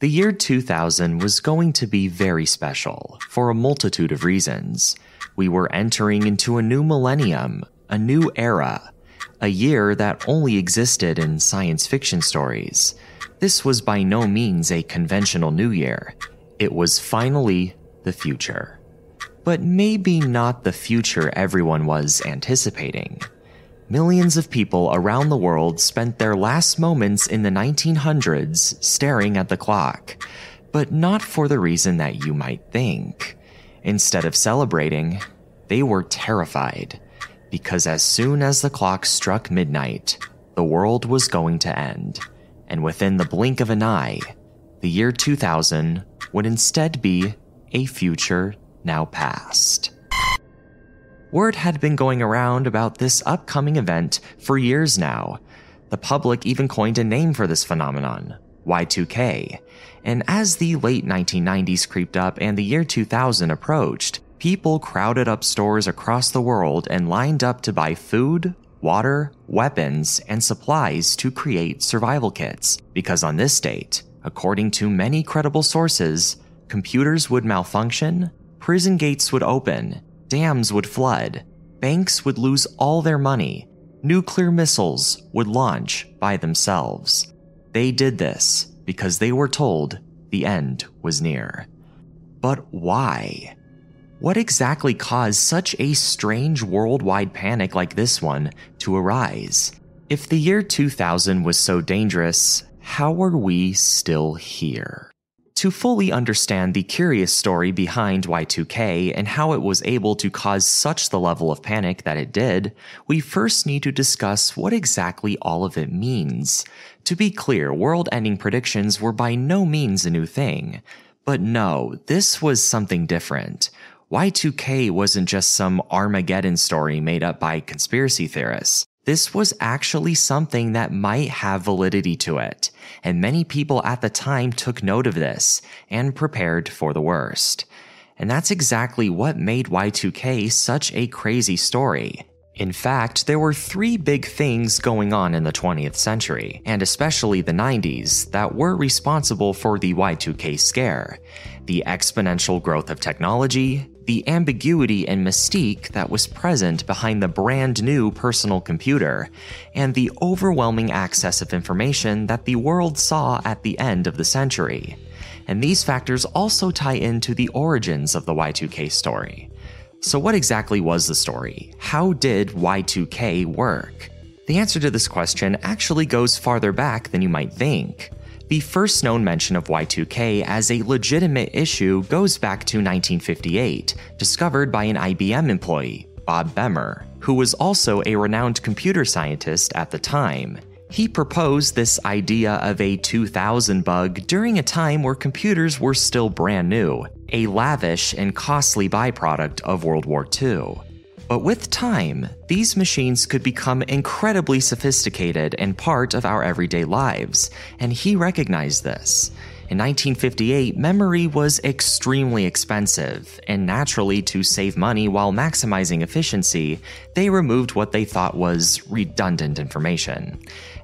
The year 2000 was going to be very special for a multitude of reasons. We were entering into a new millennium, a new era, a year that only existed in science fiction stories. This was by no means a conventional new year. It was finally the future. But maybe not the future everyone was anticipating. Millions of people around the world spent their last moments in the 1900s staring at the clock, but not for the reason that you might think. Instead of celebrating, they were terrified, because as soon as the clock struck midnight, the world was going to end, and within the blink of an eye, the year 2000 would instead be a future now past. Word had been going around about this upcoming event for years now. The public even coined a name for this phenomenon, Y2K. And as the late 1990s creeped up and the year 2000 approached, people crowded up stores across the world and lined up to buy food, water, weapons, and supplies to create survival kits. Because on this date, according to many credible sources, computers would malfunction, prison gates would open, dams would flood, banks would lose all their money, nuclear missiles would launch by themselves. They did this because they were told the end was near. But why? What exactly caused such a strange worldwide panic like this one to arise? If the year 2000 was so dangerous, how are we still here? To fully understand the curious story behind Y2K and how it was able to cause such the level of panic that it did, we first need to discuss what exactly all of it means. To be clear, world ending predictions were by no means a new thing. But no, this was something different. Y2K wasn't just some Armageddon story made up by conspiracy theorists this was actually something that might have validity to it, and many people at the time took note of this and prepared for the worst. And that's exactly what made Y2K such a crazy story. In fact, there were three big things going on in the 20th century, and especially the 90s, that were responsible for the Y2K scare the exponential growth of technology, the ambiguity and mystique that was present behind the brand new personal computer, and the overwhelming access of information that the world saw at the end of the century. And these factors also tie into the origins of the Y2K story. So, what exactly was the story? How did Y2K work? The answer to this question actually goes farther back than you might think. The first known mention of Y2K as a legitimate issue goes back to 1958, discovered by an IBM employee, Bob Bemer, who was also a renowned computer scientist at the time. He proposed this idea of a 2000 bug during a time where computers were still brand new, a lavish and costly byproduct of World War II. But with time, these machines could become incredibly sophisticated and part of our everyday lives, and he recognized this. In 1958, memory was extremely expensive, and naturally, to save money while maximizing efficiency, they removed what they thought was redundant information.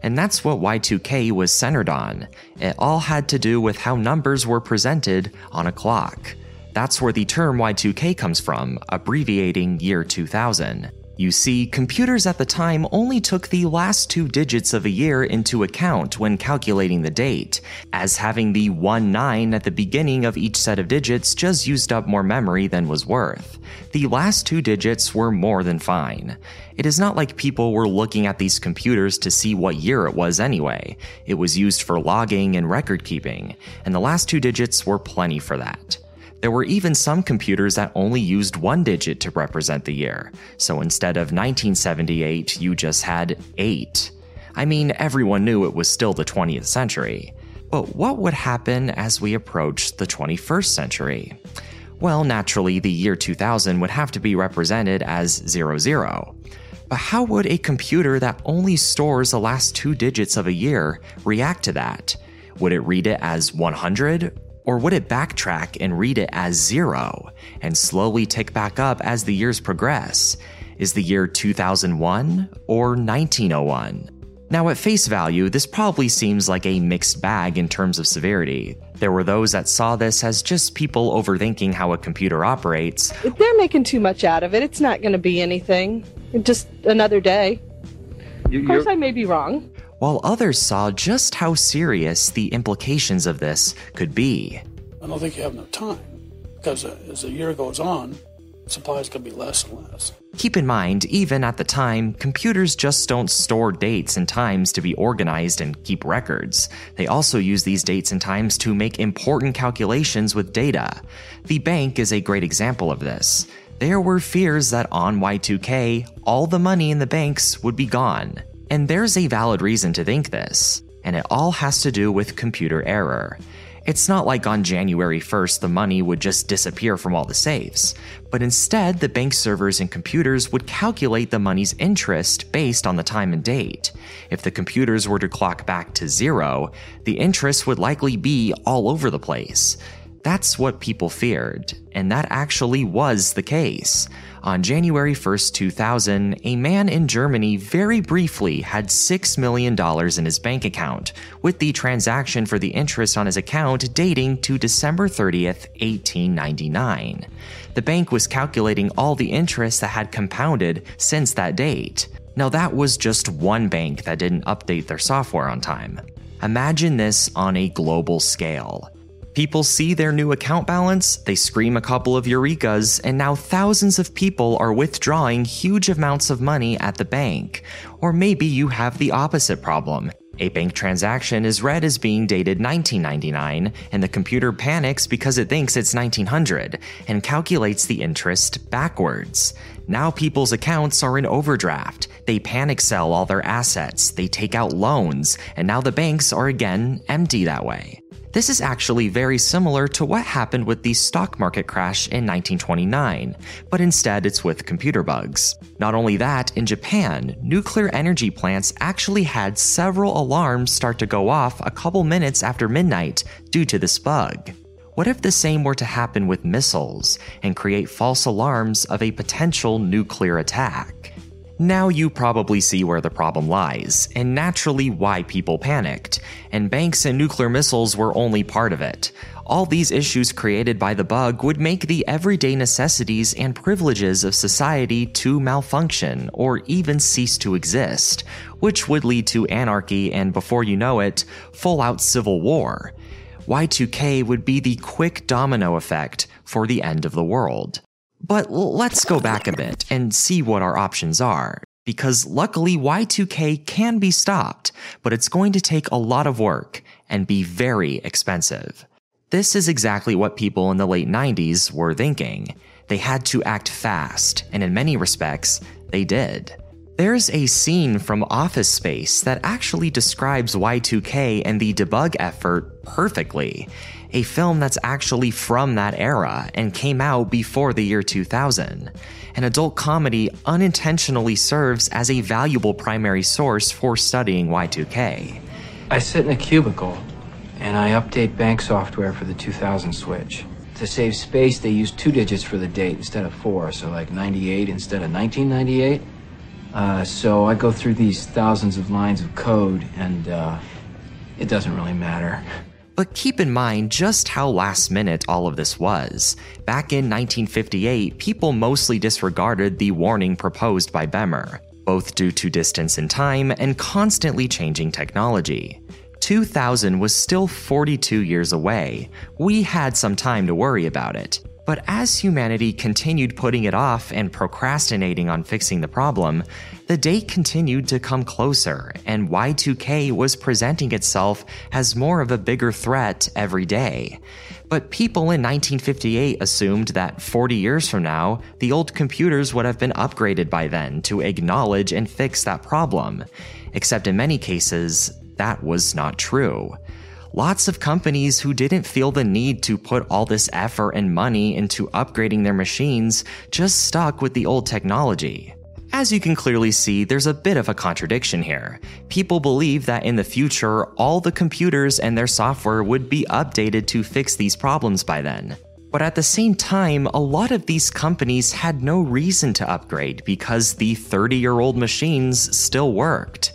And that's what Y2K was centered on. It all had to do with how numbers were presented on a clock. That's where the term Y2K comes from, abbreviating year 2000. You see, computers at the time only took the last two digits of a year into account when calculating the date, as having the 1 9 at the beginning of each set of digits just used up more memory than was worth. The last two digits were more than fine. It is not like people were looking at these computers to see what year it was anyway. It was used for logging and record keeping, and the last two digits were plenty for that. There were even some computers that only used one digit to represent the year, so instead of 1978, you just had 8. I mean, everyone knew it was still the 20th century. But what would happen as we approached the 21st century? Well, naturally, the year 2000 would have to be represented as 00. But how would a computer that only stores the last two digits of a year react to that? Would it read it as 100 or would it backtrack and read it as zero and slowly tick back up as the years progress? Is the year 2001 or 1901? Now, at face value, this probably seems like a mixed bag in terms of severity. There were those that saw this as just people overthinking how a computer operates. If they're making too much out of it, it's not going to be anything. Just another day. You, of course, I may be wrong. While others saw just how serious the implications of this could be. I don't think you have enough time because uh, as the year goes on, going to be less and less. Keep in mind, even at the time, computers just don't store dates and times to be organized and keep records. They also use these dates and times to make important calculations with data. The bank is a great example of this. There were fears that on Y2K, all the money in the banks would be gone. And there's a valid reason to think this, and it all has to do with computer error. It's not like on January 1st the money would just disappear from all the safes, but instead the bank servers and computers would calculate the money's interest based on the time and date. If the computers were to clock back to zero, the interest would likely be all over the place. That's what people feared, and that actually was the case. On January 1st, 2000, a man in Germany very briefly had $6 million in his bank account, with the transaction for the interest on his account dating to December 30th, 1899. The bank was calculating all the interest that had compounded since that date. Now, that was just one bank that didn't update their software on time. Imagine this on a global scale. People see their new account balance, they scream a couple of eurekas, and now thousands of people are withdrawing huge amounts of money at the bank. Or maybe you have the opposite problem. A bank transaction is read as being dated 1999, and the computer panics because it thinks it's 1900 and calculates the interest backwards. Now people's accounts are in overdraft. They panic sell all their assets, they take out loans, and now the banks are again empty that way. This is actually very similar to what happened with the stock market crash in 1929, but instead it's with computer bugs. Not only that, in Japan, nuclear energy plants actually had several alarms start to go off a couple minutes after midnight due to this bug. What if the same were to happen with missiles and create false alarms of a potential nuclear attack? Now you probably see where the problem lies, and naturally why people panicked, and banks and nuclear missiles were only part of it. All these issues created by the bug would make the everyday necessities and privileges of society to malfunction or even cease to exist, which would lead to anarchy and, before you know it, full out civil war. Y2K would be the quick domino effect for the end of the world. But let's go back a bit and see what our options are. Because luckily, Y2K can be stopped, but it's going to take a lot of work and be very expensive. This is exactly what people in the late 90s were thinking. They had to act fast, and in many respects, they did. There's a scene from Office Space that actually describes Y2K and the debug effort perfectly a film that's actually from that era and came out before the year 2000. An adult comedy unintentionally serves as a valuable primary source for studying Y2K. I sit in a cubicle and I update bank software for the 2000 switch. To save space, they use two digits for the date instead of four, so like 98 instead of 1998. Uh, so I go through these thousands of lines of code, and uh, it doesn't really matter. But keep in mind just how last minute all of this was. Back in 1958, people mostly disregarded the warning proposed by Bemer, both due to distance in time and constantly changing technology. 2000 was still 42 years away. We had some time to worry about it. But as humanity continued putting it off and procrastinating on fixing the problem, the date continued to come closer, and Y2K was presenting itself as more of a bigger threat every day. But people in 1958 assumed that 40 years from now, the old computers would have been upgraded by then to acknowledge and fix that problem. Except in many cases, that was not true lots of companies who didn't feel the need to put all this effort and money into upgrading their machines just stuck with the old technology. As you can clearly see, there's a bit of a contradiction here. People believe that in the future, all the computers and their software would be updated to fix these problems by then. But at the same time, a lot of these companies had no reason to upgrade because the 30 year old machines still worked.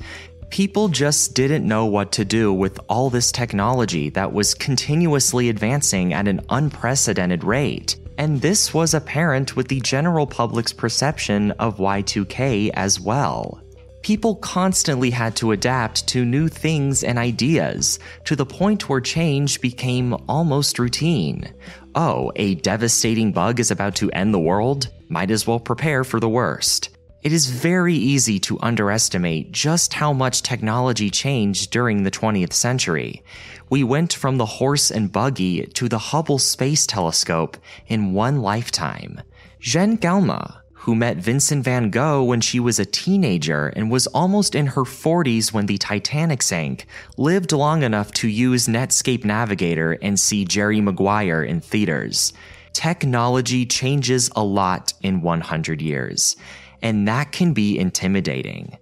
People just didn't know what to do with all this technology that was continuously advancing at an unprecedented rate. And this was apparent with the general public's perception of Y2K as well. People constantly had to adapt to new things and ideas, to the point where change became almost routine. Oh, a devastating bug is about to end the world? Might as well prepare for the worst. It is very easy to underestimate just how much technology changed during the 20th century. We went from the horse and buggy to the Hubble Space Telescope in one lifetime. Jeanne Calment, who met Vincent van Gogh when she was a teenager and was almost in her 40s when the Titanic sank, lived long enough to use Netscape Navigator and see Jerry Maguire in theaters. Technology changes a lot in 100 years and that can be intimidating.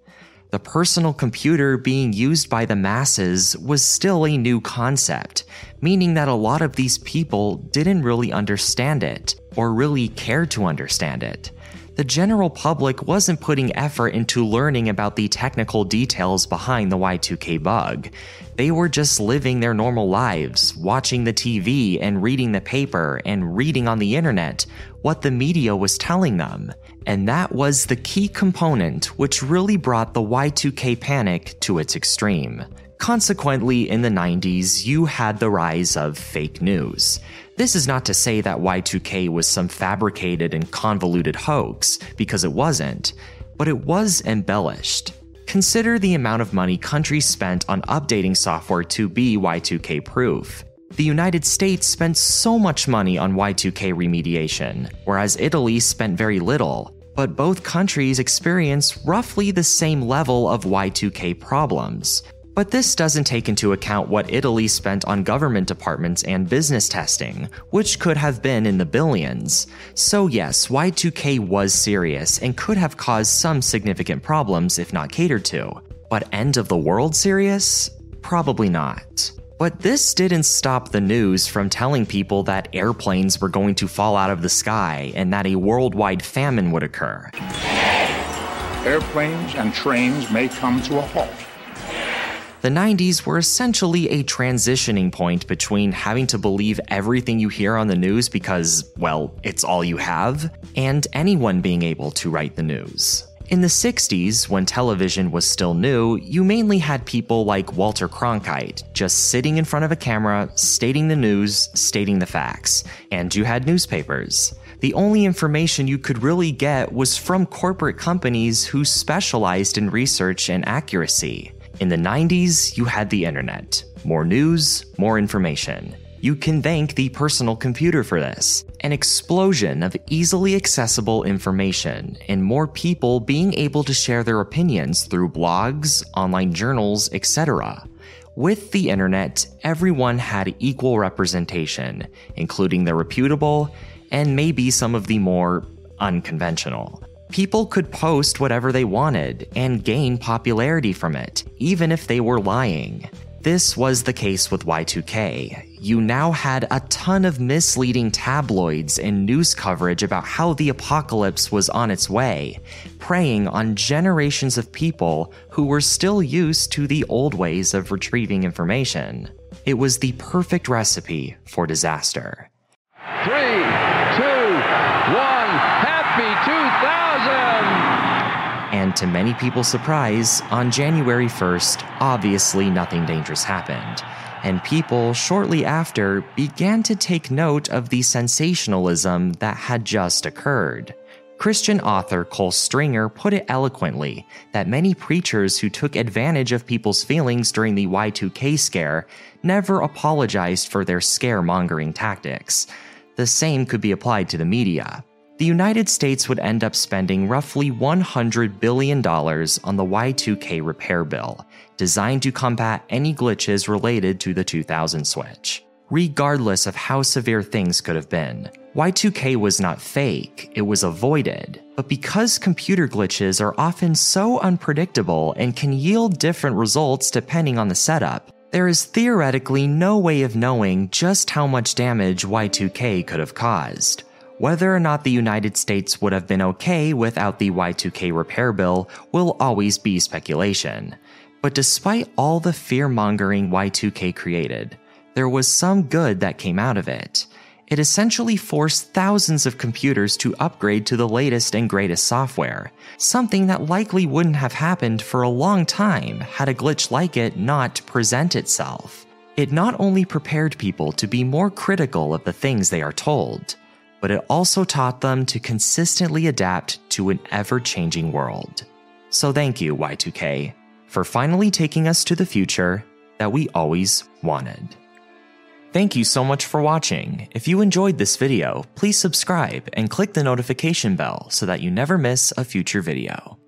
The personal computer being used by the masses was still a new concept, meaning that a lot of these people didn't really understand it, or really care to understand it. The general public wasn't putting effort into learning about the technical details behind the Y2K bug. They were just living their normal lives, watching the TV and reading the paper and reading on the internet what the media was telling them. And that was the key component which really brought the Y2K panic to its extreme. Consequently, in the 90s, you had the rise of fake news. This is not to say that Y2K was some fabricated and convoluted hoax, because it wasn't, but it was embellished. Consider the amount of money countries spent on updating software to be Y2K proof. The United States spent so much money on Y2K remediation, whereas Italy spent very little, but both countries experience roughly the same level of Y2K problems. But this doesn't take into account what Italy spent on government departments and business testing, which could have been in the billions. So, yes, Y2K was serious and could have caused some significant problems if not catered to. But end of the world serious? Probably not. But this didn't stop the news from telling people that airplanes were going to fall out of the sky and that a worldwide famine would occur. Airplanes and trains may come to a halt the 90s were essentially a transitioning point between having to believe everything you hear on the news because, well, it's all you have, and anyone being able to write the news. In the 60s, when television was still new, you mainly had people like Walter Cronkite just sitting in front of a camera, stating the news, stating the facts, and you had newspapers. The only information you could really get was from corporate companies who specialized in research and accuracy. In the 90s, you had the internet. More news, more information. You can thank the personal computer for this. An explosion of easily accessible information, and more people being able to share their opinions through blogs, online journals, etc. With the internet, everyone had equal representation, including the reputable and maybe some of the more unconventional. People could post whatever they wanted and gain popularity from it, even if they were lying. This was the case with Y2K. You now had a ton of misleading tabloids and news coverage about how the apocalypse was on its way, preying on generations of people who were still used to the old ways of retrieving information. It was the perfect recipe for disaster. Three, two, one, happy 2000! And to many people's surprise, on January 1st, obviously nothing dangerous happened. And people shortly after began to take note of the sensationalism that had just occurred. Christian author Cole Stringer put it eloquently that many preachers who took advantage of people's feelings during the Y2K scare never apologized for their scaremongering tactics. The same could be applied to the media. The United States would end up spending roughly $100 billion on the Y2K repair bill, designed to combat any glitches related to the 2000 switch. Regardless of how severe things could have been, Y2K was not fake, it was avoided. But because computer glitches are often so unpredictable and can yield different results depending on the setup, there is theoretically no way of knowing just how much damage Y2K could have caused. Whether or not the United States would have been okay without the Y2K repair bill will always be speculation. But despite all the fear mongering Y2K created, there was some good that came out of it. It essentially forced thousands of computers to upgrade to the latest and greatest software, something that likely wouldn't have happened for a long time had a glitch like it not present itself. It not only prepared people to be more critical of the things they are told, but it also taught them to consistently adapt to an ever changing world. So thank you, Y2K, for finally taking us to the future that we always wanted. Thank you so much for watching. If you enjoyed this video, please subscribe and click the notification bell so that you never miss a future video.